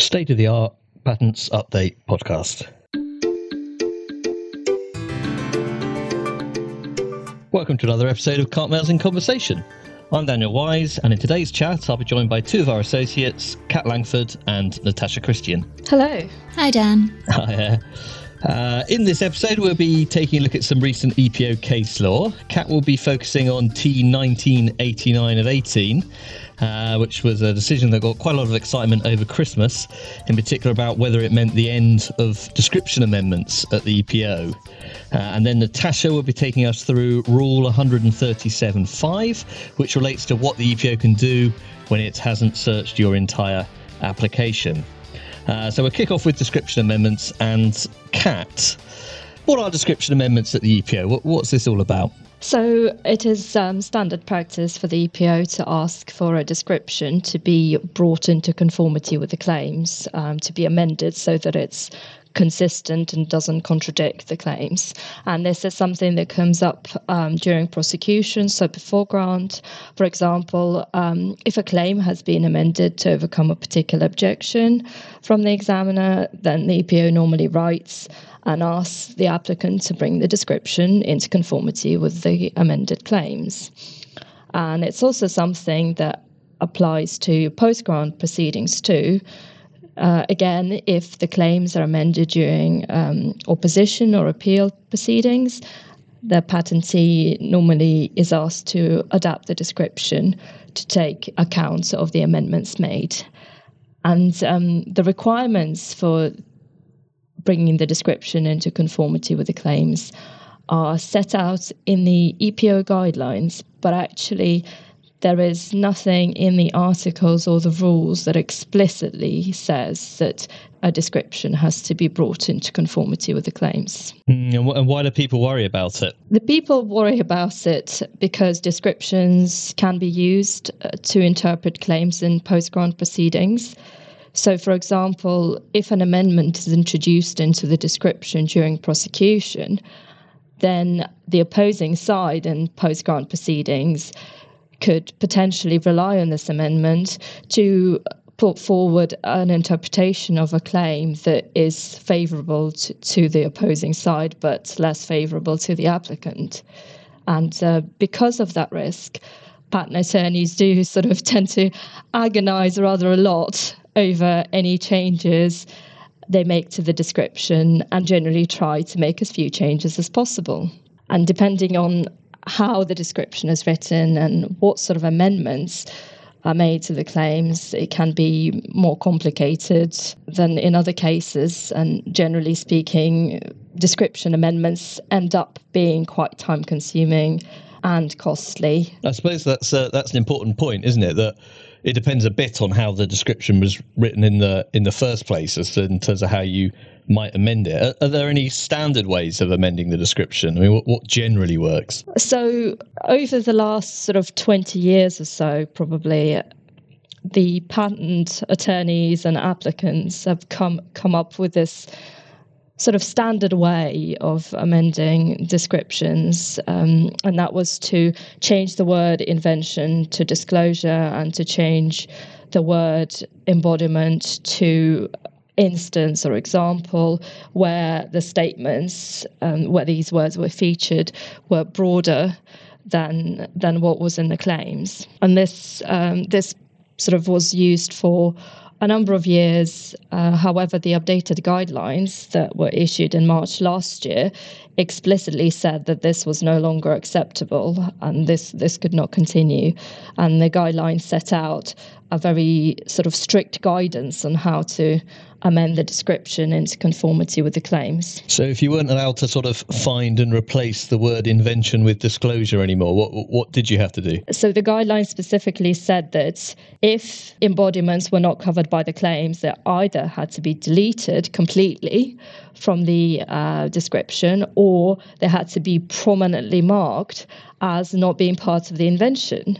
State of the Art Patents Update Podcast. Welcome to another episode of Carpmaels in Conversation. I'm Daniel Wise, and in today's chat, I'll be joined by two of our associates, Kat Langford and Natasha Christian. Hello. Hi, Dan. Hi. Uh, in this episode, we'll be taking a look at some recent EPO case law. Kat will be focusing on T1989 of 18, uh, which was a decision that got quite a lot of excitement over Christmas, in particular about whether it meant the end of description amendments at the EPO. Uh, and then Natasha will be taking us through Rule 137.5, which relates to what the EPO can do when it hasn't searched your entire application. Uh, so we'll kick off with description amendments and Kat. What are description amendments at the EPO? What, what's this all about? So it is um, standard practice for the EPO to ask for a description to be brought into conformity with the claims, um, to be amended so that it's consistent and doesn't contradict the claims. And this is something that comes up um, during prosecution. So, before grant, for example, um, if a claim has been amended to overcome a particular objection from the examiner, then the EPO normally writes and asks the applicant to bring the description into conformity with the amended claims. And it's also something that applies to post grant proceedings too. Uh, again, if the claims are amended during um, opposition or appeal proceedings, the patentee normally is asked to adapt the description to take account of the amendments made. And um, the requirements for bringing the description into conformity with the claims are set out in the EPO guidelines, but actually there is nothing in the articles or the rules that explicitly says that a description has to be brought into conformity with the claims. Mm, and why do people worry about it? The people worry about it because descriptions can be used uh, to interpret claims in post grant proceedings. So, for example, if an amendment is introduced into the description during prosecution, then the opposing side in post grant proceedings could potentially rely on this amendment to put forward an interpretation of a claim that is favourable to, to, the opposing side but less favourable to the applicant. And uh, because of that risk, patent attorneys do sort of tend to agonise rather a lot over any changes they make to the description and generally try to make as few changes as possible. And depending on how the description is written and what sort of amendments are made to the claims, it can be more complicated than in other cases. And generally speaking, description amendments end up being quite time consuming and costly. I suppose that's uh, that's an important point, isn't it? That it depends a bit on how the description was written in the in the first place, as in terms of how you might amend it. Are, are there any standard ways of amending the description? I mean, what, what generally works? So, over the last sort of twenty years or so, probably the patent attorneys and applicants have come come up with this sort of standard way of amending descriptions, um, and that was to change the word invention to disclosure and to change the word embodiment to instance or example where the statements um, where these words were featured were broader than than what was in the claims. And this um, this sort of was used for a number of years. Uh, however, the updated guidelines that were issued in March last year explicitly said that this was no longer acceptable and this, this could not continue. And the guidelines set out a very sort of strict guidance on how to amend the description into conformity with the claims. So, if you weren't allowed to sort of find and replace the word invention with disclosure anymore, what what did you have to do? So, the guidelines specifically said that if embodiments were not covered by the claims, they either had to be deleted completely from the uh, description or they had to be prominently marked as not being part of the invention.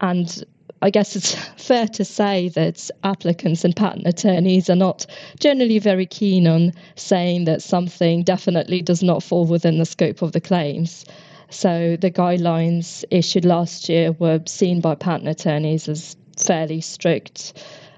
And I guess it's fair to say that applicants and patent attorneys are not generally very keen on saying that something definitely does not fall within the scope of the claims. So the guidelines issued last year were seen by patent attorneys as fairly strict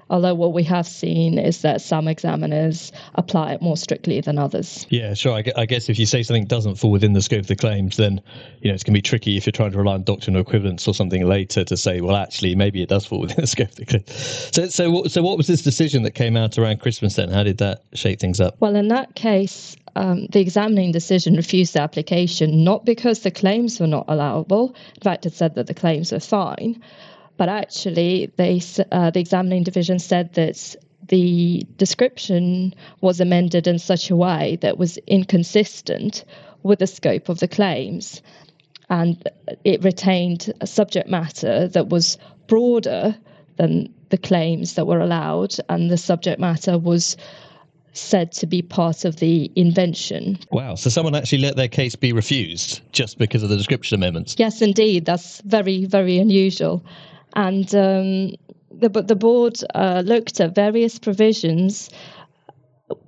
Although what we have seen is that some examiners apply it more strictly than others. Yeah, sure. I guess if you say something doesn't fall within the scope of the claims, then you know it's going to be tricky if you're trying to rely on doctrinal equivalence or something later to say, well, actually, maybe it does fall within the scope of the claim. So, so, so, what was this decision that came out around Christmas then? How did that shake things up? Well, in that case, um, the examining decision refused the application not because the claims were not allowable. In fact, it said that the claims were fine, but actually, they uh, the examining division said that the description was amended in such a way that was inconsistent with the scope of the claims, and it retained a subject matter that was broader than the claims that were allowed, and the subject matter was said to be part of the invention. Wow. So someone actually let their case be refused just because of the description amendments? Yes, indeed. That's very, very unusual. And um, the, the board uh, looked at various provisions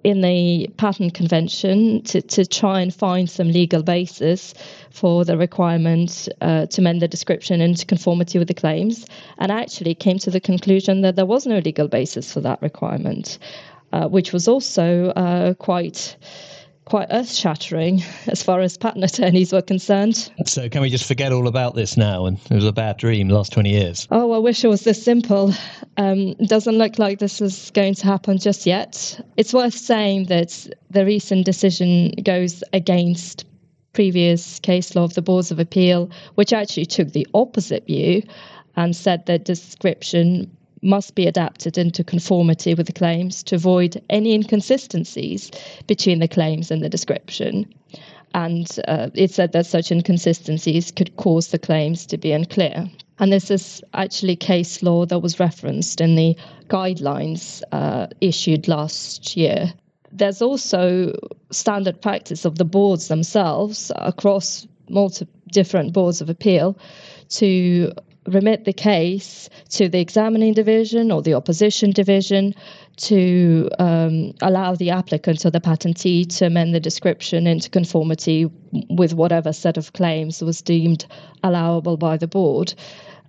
in the patent convention to, to try and find some legal basis for the requirement uh, to amend the description into conformity with the claims. And actually came to the conclusion that there was no legal basis for that requirement uh, which was also uh, quite quite earth shattering as far as patent attorneys were concerned. So, can we just forget all about this now? And it was a bad dream last 20 years. Oh, I wish it was this simple. Um, doesn't look like this is going to happen just yet. It's worth saying that the recent decision goes against previous case law of the Boards of Appeal, which actually took the opposite view and said that description must be adapted into conformity with the claims to avoid any inconsistencies between the claims and the description. And uh, it said that such inconsistencies could cause the claims to be unclear. And this is actually case law that was referenced in the guidelines uh, issued last year. There's also standard practice of the boards themselves across multiple different boards of appeal to remit the case to the examining division or the opposition division to um, allow the applicant or the patentee to amend the description into conformity with whatever set of claims was deemed allowable by the board.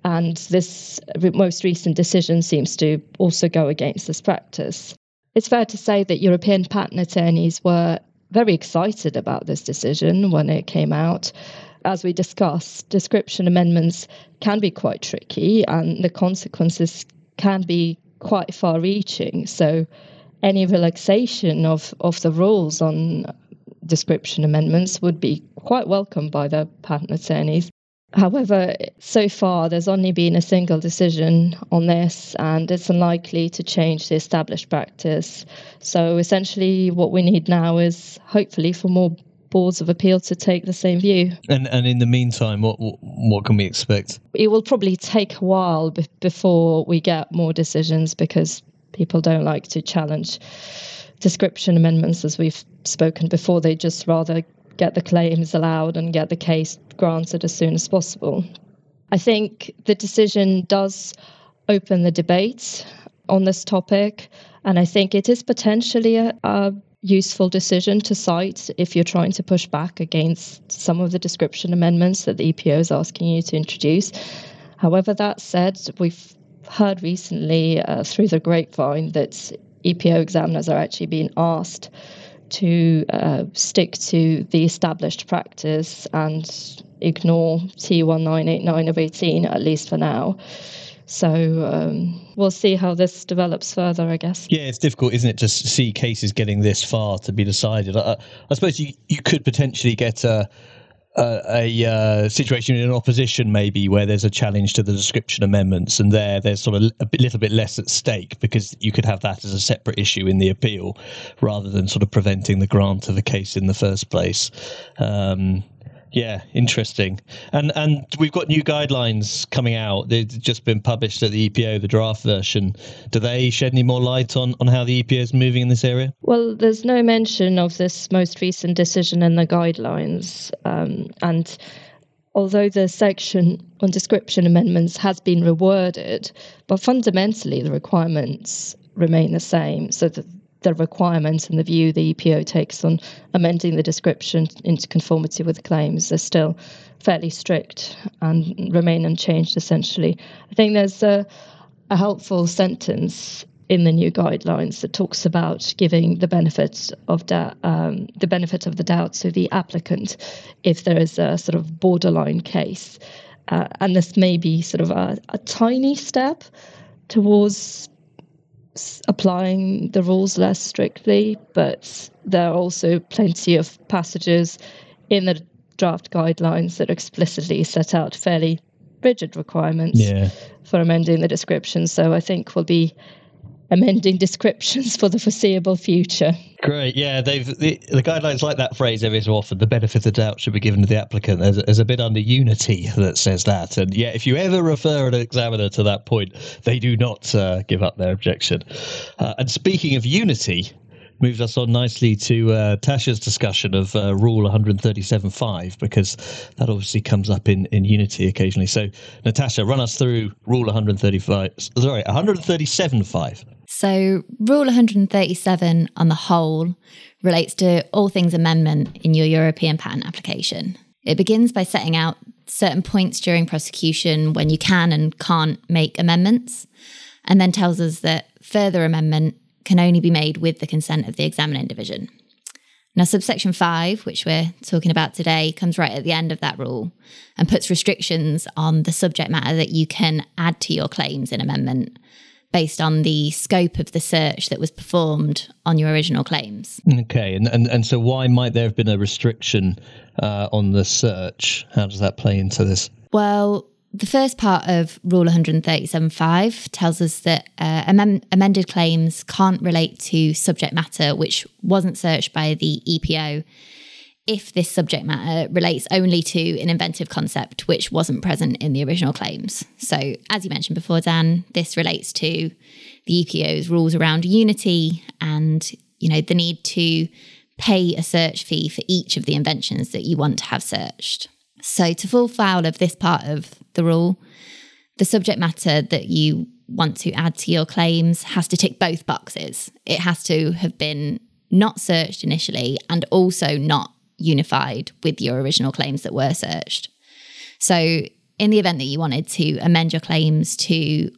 And this most recent decision seems to also go against this practice. It's fair to say that European patent attorneys were very excited about this decision when it came out as we discussed, description amendments can be quite tricky and the consequences can be quite far reaching. So, any relaxation of, of the rules on description amendments would be quite welcome by the patent attorneys. However, so far there's only been a single decision on this, and it's unlikely to change the established practice. So, essentially, what we need now is hopefully for more boards of appeal to take the same view. And and in the meantime, what what can we expect? It will probably take a while b- before we get more decisions because people don't like to challenge description amendments, as we've spoken before. They just rather get the claims allowed and get the case granted as soon as possible. I think the decision does open the debate on this topic, and I think it is potentially a, a useful decision to cite if you're trying to push back against some of the description amendments that the EPO is asking you to introduce. However, that said, we've heard recently uh, through the grapevine that EPO examiners are actually being asked to uh, stick to the established practice and ignore T1989 of 18, at least for now. So um, we'll see how this develops further, I guess. Yeah, it's difficult, isn't it, to see cases getting this far to be decided. I, I suppose you, you could potentially get a, a, a uh, situation in an opposition, maybe, where there's a challenge to the description amendments, and there there's sort of a little bit less at stake because you could have that as a separate issue in the appeal rather than sort of preventing the grant of a case in the first place. Um, yeah, interesting. And and we've got new guidelines coming out. They've just been published at the EPO, the draft version. Do they shed any more light on, on how the EPO is moving in this area? Well, there's no mention of this most recent decision in the guidelines. Um, and although the section on description amendments has been reworded, but fundamentally the requirements remain the same. So that the requirements and the view the EPO takes on amending the description into conformity with claims are still fairly strict and remain unchanged essentially. I think there's a, a helpful sentence in the new guidelines that talks about giving the benefits of da- um, the benefit of the doubt to the applicant if there is a sort of borderline case. Uh, and this may be sort of a, a tiny step towards applying the rules less strictly, but there are also plenty of passages in the draft guidelines that explicitly set out fairly rigid requirements yeah. for amending the description. So I think we'll be amending descriptions for the foreseeable future. Great, yeah, they've the, the, guidelines like that phrase every so often. The benefit of doubt should be given to the applicant. There's, there's, a bit under Unity that says that, and yeah, if you ever refer an examiner to that point, they do not uh, give up their objection. Uh, and speaking of Unity, moves us on nicely to uh, Tasha's discussion of uh, Rule 137.5 because that obviously comes up in, in Unity occasionally. So, Natasha, run us through Rule 135. Sorry, 137.5. So, Rule 137 on the whole relates to all things amendment in your European patent application. It begins by setting out certain points during prosecution when you can and can't make amendments, and then tells us that further amendment can only be made with the consent of the examining division. Now, subsection 5, which we're talking about today, comes right at the end of that rule and puts restrictions on the subject matter that you can add to your claims in amendment based on the scope of the search that was performed on your original claims. Okay, and, and, and so why might there have been a restriction uh, on the search? How does that play into this? Well, the first part of Rule 137.5 tells us that uh, amend- amended claims can't relate to subject matter which wasn't searched by the EPO if this subject matter relates only to an inventive concept which wasn't present in the original claims. So, as you mentioned before, Dan, this relates to the EPO's rules around unity and you know the need to pay a search fee for each of the inventions that you want to have searched. So, to fall foul of this part of the rule, the subject matter that you want to add to your claims has to tick both boxes. It has to have been not searched initially and also not unified with your original claims that were searched. So, in the event that you wanted to amend your claims to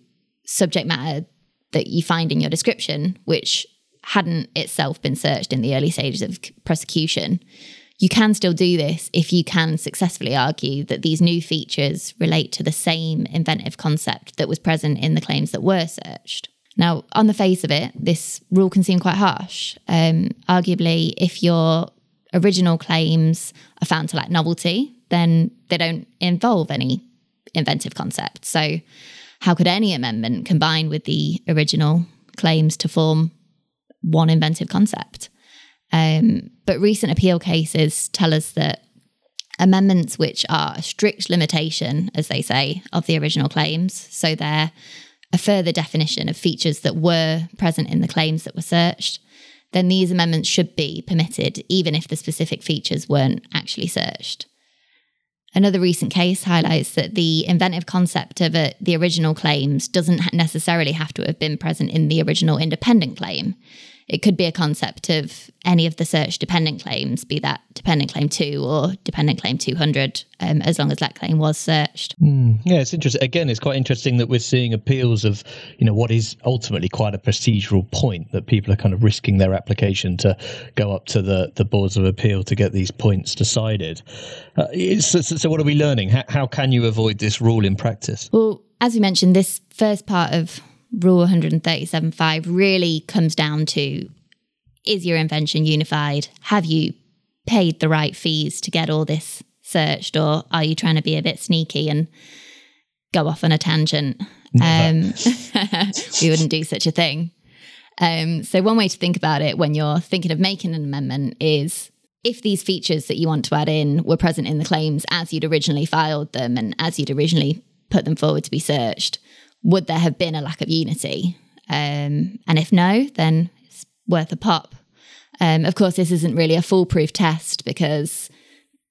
subject matter that you find in your description, which hadn't itself been searched in the early stages of prosecution, you can still do this if you can successfully argue that these new features relate to the same inventive concept that was present in the claims that were searched. Now, on the face of it, this rule can seem quite harsh. Um, arguably, if your original claims are found to lack novelty, then they don't involve any inventive concept. So, how could any amendment combine with the original claims to form one inventive concept? Um, but recent appeal cases tell us that amendments which are a strict limitation, as they say, of the original claims, so they're a further definition of features that were present in the claims that were searched, then these amendments should be permitted even if the specific features weren't actually searched. Another recent case highlights that the inventive concept of a, the original claims doesn't necessarily have to have been present in the original independent claim. It could be a concept of any of the search dependent claims, be that dependent claim 2 or dependent claim 200, um, as long as that claim was searched. Mm, yeah, it's interesting. Again, it's quite interesting that we're seeing appeals of, you know, what is ultimately quite a procedural point that people are kind of risking their application to go up to the, the boards of appeal to get these points decided. Uh, so, so, what are we learning? How, how can you avoid this rule in practice? Well, as we mentioned, this first part of Rule 137.5 really comes down to is your invention unified? Have you paid the right fees to get all this searched, or are you trying to be a bit sneaky and go off on a tangent? Um, we wouldn't do such a thing. Um, so, one way to think about it when you're thinking of making an amendment is if these features that you want to add in were present in the claims as you'd originally filed them and as you'd originally put them forward to be searched, would there have been a lack of unity? Um, and if no, then it's worth a pop. Um, of course, this isn't really a foolproof test because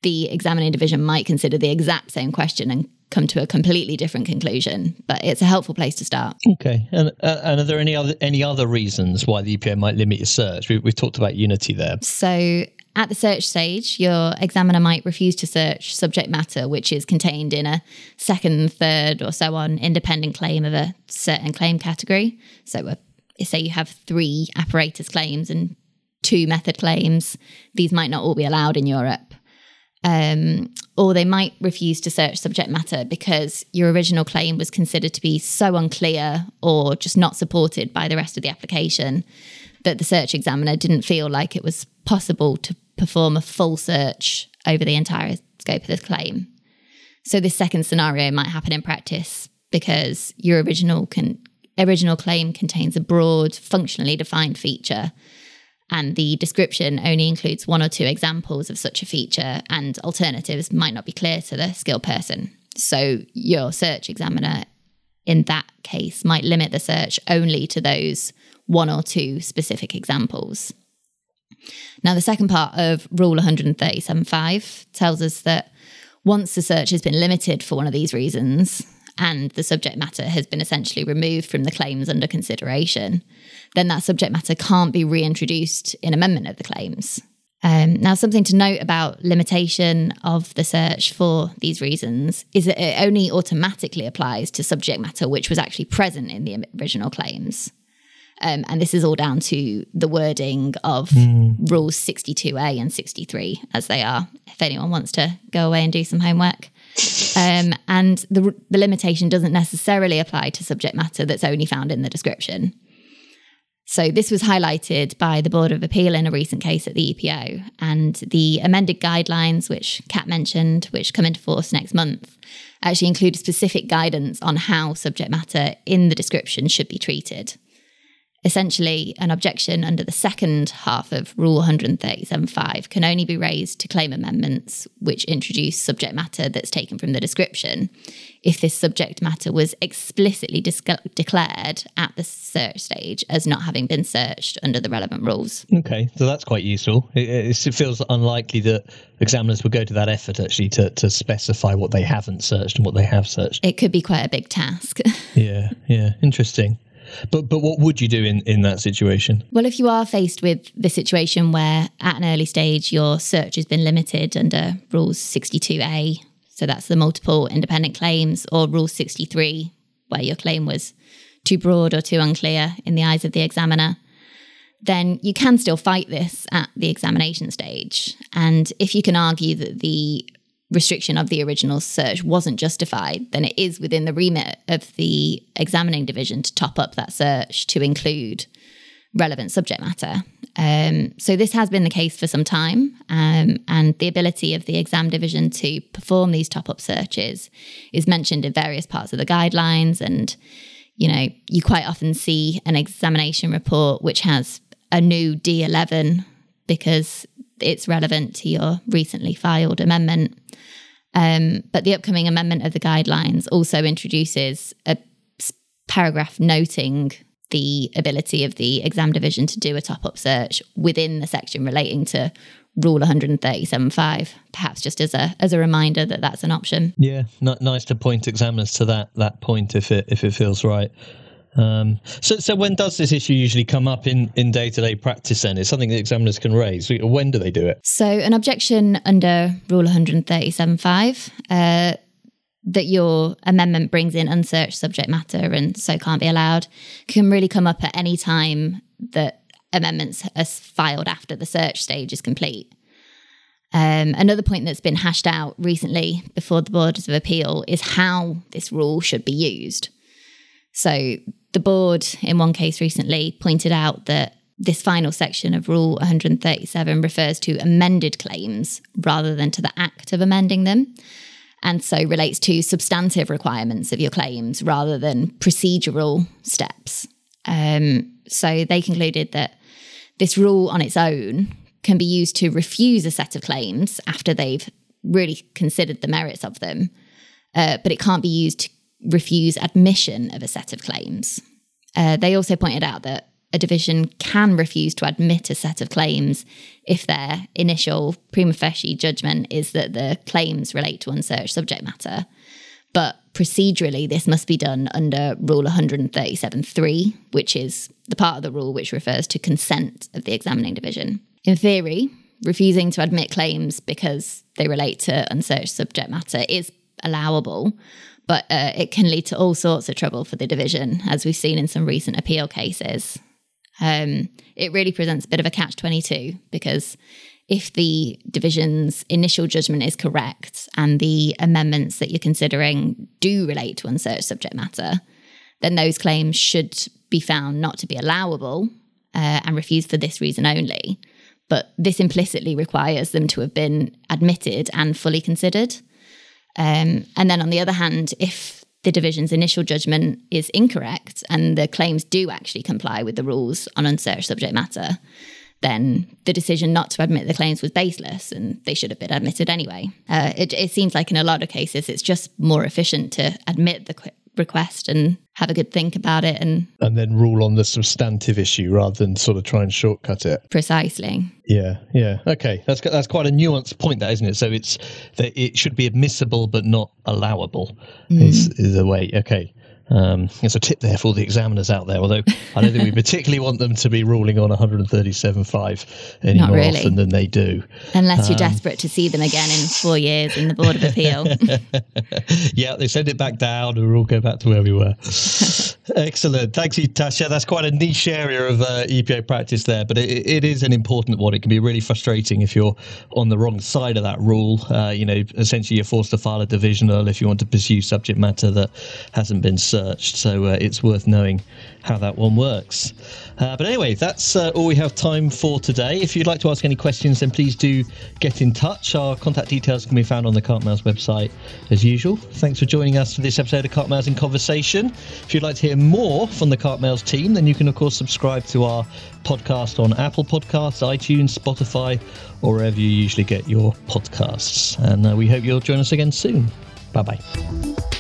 the examining division might consider the exact same question and come to a completely different conclusion. But it's a helpful place to start. Okay, and, uh, and are there any other any other reasons why the EPA might limit your search? We, have talked about unity there. So at the search stage, your examiner might refuse to search subject matter which is contained in a second, third, or so on independent claim of a certain claim category. So, a, say you have three apparatus claims and two method claims, these might not all be allowed in Europe. Um, or they might refuse to search subject matter because your original claim was considered to be so unclear or just not supported by the rest of the application that the search examiner didn't feel like it was possible to perform a full search over the entire scope of the claim. So this second scenario might happen in practice because your original can original claim contains a broad, functionally defined feature, and the description only includes one or two examples of such a feature, and alternatives might not be clear to the skilled person. So, your search examiner in that case might limit the search only to those one or two specific examples. Now, the second part of Rule 137.5 tells us that once the search has been limited for one of these reasons, and the subject matter has been essentially removed from the claims under consideration, then that subject matter can't be reintroduced in amendment of the claims. Um, now, something to note about limitation of the search for these reasons is that it only automatically applies to subject matter which was actually present in the original claims. Um, and this is all down to the wording of mm. rules 62A and 63, as they are, if anyone wants to go away and do some homework. Um, and the, the limitation doesn't necessarily apply to subject matter that's only found in the description. So, this was highlighted by the Board of Appeal in a recent case at the EPO. And the amended guidelines, which Kat mentioned, which come into force next month, actually include specific guidance on how subject matter in the description should be treated essentially an objection under the second half of Rule 137.5 can only be raised to claim amendments which introduce subject matter that's taken from the description if this subject matter was explicitly declared at the search stage as not having been searched under the relevant rules. Okay, so that's quite useful. It, it feels unlikely that examiners would go to that effort actually to, to specify what they haven't searched and what they have searched. It could be quite a big task. yeah, yeah, interesting. But but what would you do in, in that situation? Well, if you are faced with the situation where at an early stage your search has been limited under Rules 62A, so that's the multiple independent claims, or Rule 63, where your claim was too broad or too unclear in the eyes of the examiner, then you can still fight this at the examination stage. And if you can argue that the restriction of the original search wasn't justified, then it is within the remit of the examining division to top up that search to include relevant subject matter. Um, so this has been the case for some time, um, and the ability of the exam division to perform these top up searches is mentioned in various parts of the guidelines. And you know, you quite often see an examination report which has a new D11 because it's relevant to your recently filed amendment. Um, but the upcoming amendment of the guidelines also introduces a paragraph noting the ability of the exam division to do a top up search within the section relating to rule 137.5 perhaps just as a as a reminder that that's an option yeah nice to point examiners to that that point if it if it feels right um, so, so when does this issue usually come up in, in day-to-day practice then? It's something that examiners can raise. When do they do it? So an objection under Rule 137.5 uh, that your amendment brings in unsearched subject matter and so can't be allowed can really come up at any time that amendments are filed after the search stage is complete. Um, another point that's been hashed out recently before the Boards of Appeal is how this rule should be used. So the board, in one case recently, pointed out that this final section of Rule 137 refers to amended claims rather than to the act of amending them, and so relates to substantive requirements of your claims rather than procedural steps. Um, so they concluded that this rule on its own can be used to refuse a set of claims after they've really considered the merits of them, uh, but it can't be used to refuse admission of a set of claims. Uh, they also pointed out that a division can refuse to admit a set of claims if their initial prima facie judgment is that the claims relate to unsearched subject matter. But procedurally, this must be done under Rule 137.3, which is the part of the rule which refers to consent of the examining division. In theory, refusing to admit claims because they relate to unsearched subject matter is allowable. But uh, it can lead to all sorts of trouble for the division, as we've seen in some recent appeal cases. Um, it really presents a bit of a catch 22 because if the division's initial judgment is correct and the amendments that you're considering do relate to unsearched subject matter, then those claims should be found not to be allowable uh, and refused for this reason only. But this implicitly requires them to have been admitted and fully considered. Um, and then on the other hand, if the division's initial judgment is incorrect and the claims do actually comply with the rules on unsearched subject matter, then the decision not to admit the claims was baseless and they should have been admitted anyway. Uh, it, it, seems like in a lot of cases it's just more efficient to admit the request and have a good think about it and and then rule on the substantive issue rather than sort of try and shortcut it. Precisely. Yeah yeah. Okay that's that's quite a nuanced point that isn't it? So it's that it should be admissible but not allowable mm. is, is the way. Okay um, there's a tip there for the examiners out there, although I don't think we particularly want them to be ruling on 137.5 any Not more really. often than they do. Unless you're um, desperate to see them again in four years in the Board of Appeal. yeah, they send it back down and we'll all go back to where we were. Excellent. Thanks Tasha. That's quite a niche area of uh, EPO practice there, but it, it is an important one. It can be really frustrating if you're on the wrong side of that rule. Uh, you know, essentially you're forced to file a divisional if you want to pursue subject matter that hasn't been searched. So uh, it's worth knowing how that one works. Uh, but anyway, that's uh, all we have time for today. If you'd like to ask any questions, then please do get in touch. Our contact details can be found on the Carpmaels website as usual. Thanks for joining us for this episode of Carpmaels in Conversation. If you'd like to hear more from the Carpmaels team, then you can, of course, subscribe to our podcast on Apple Podcasts, iTunes, Spotify, or wherever you usually get your podcasts. And uh, we hope you'll join us again soon. Bye bye.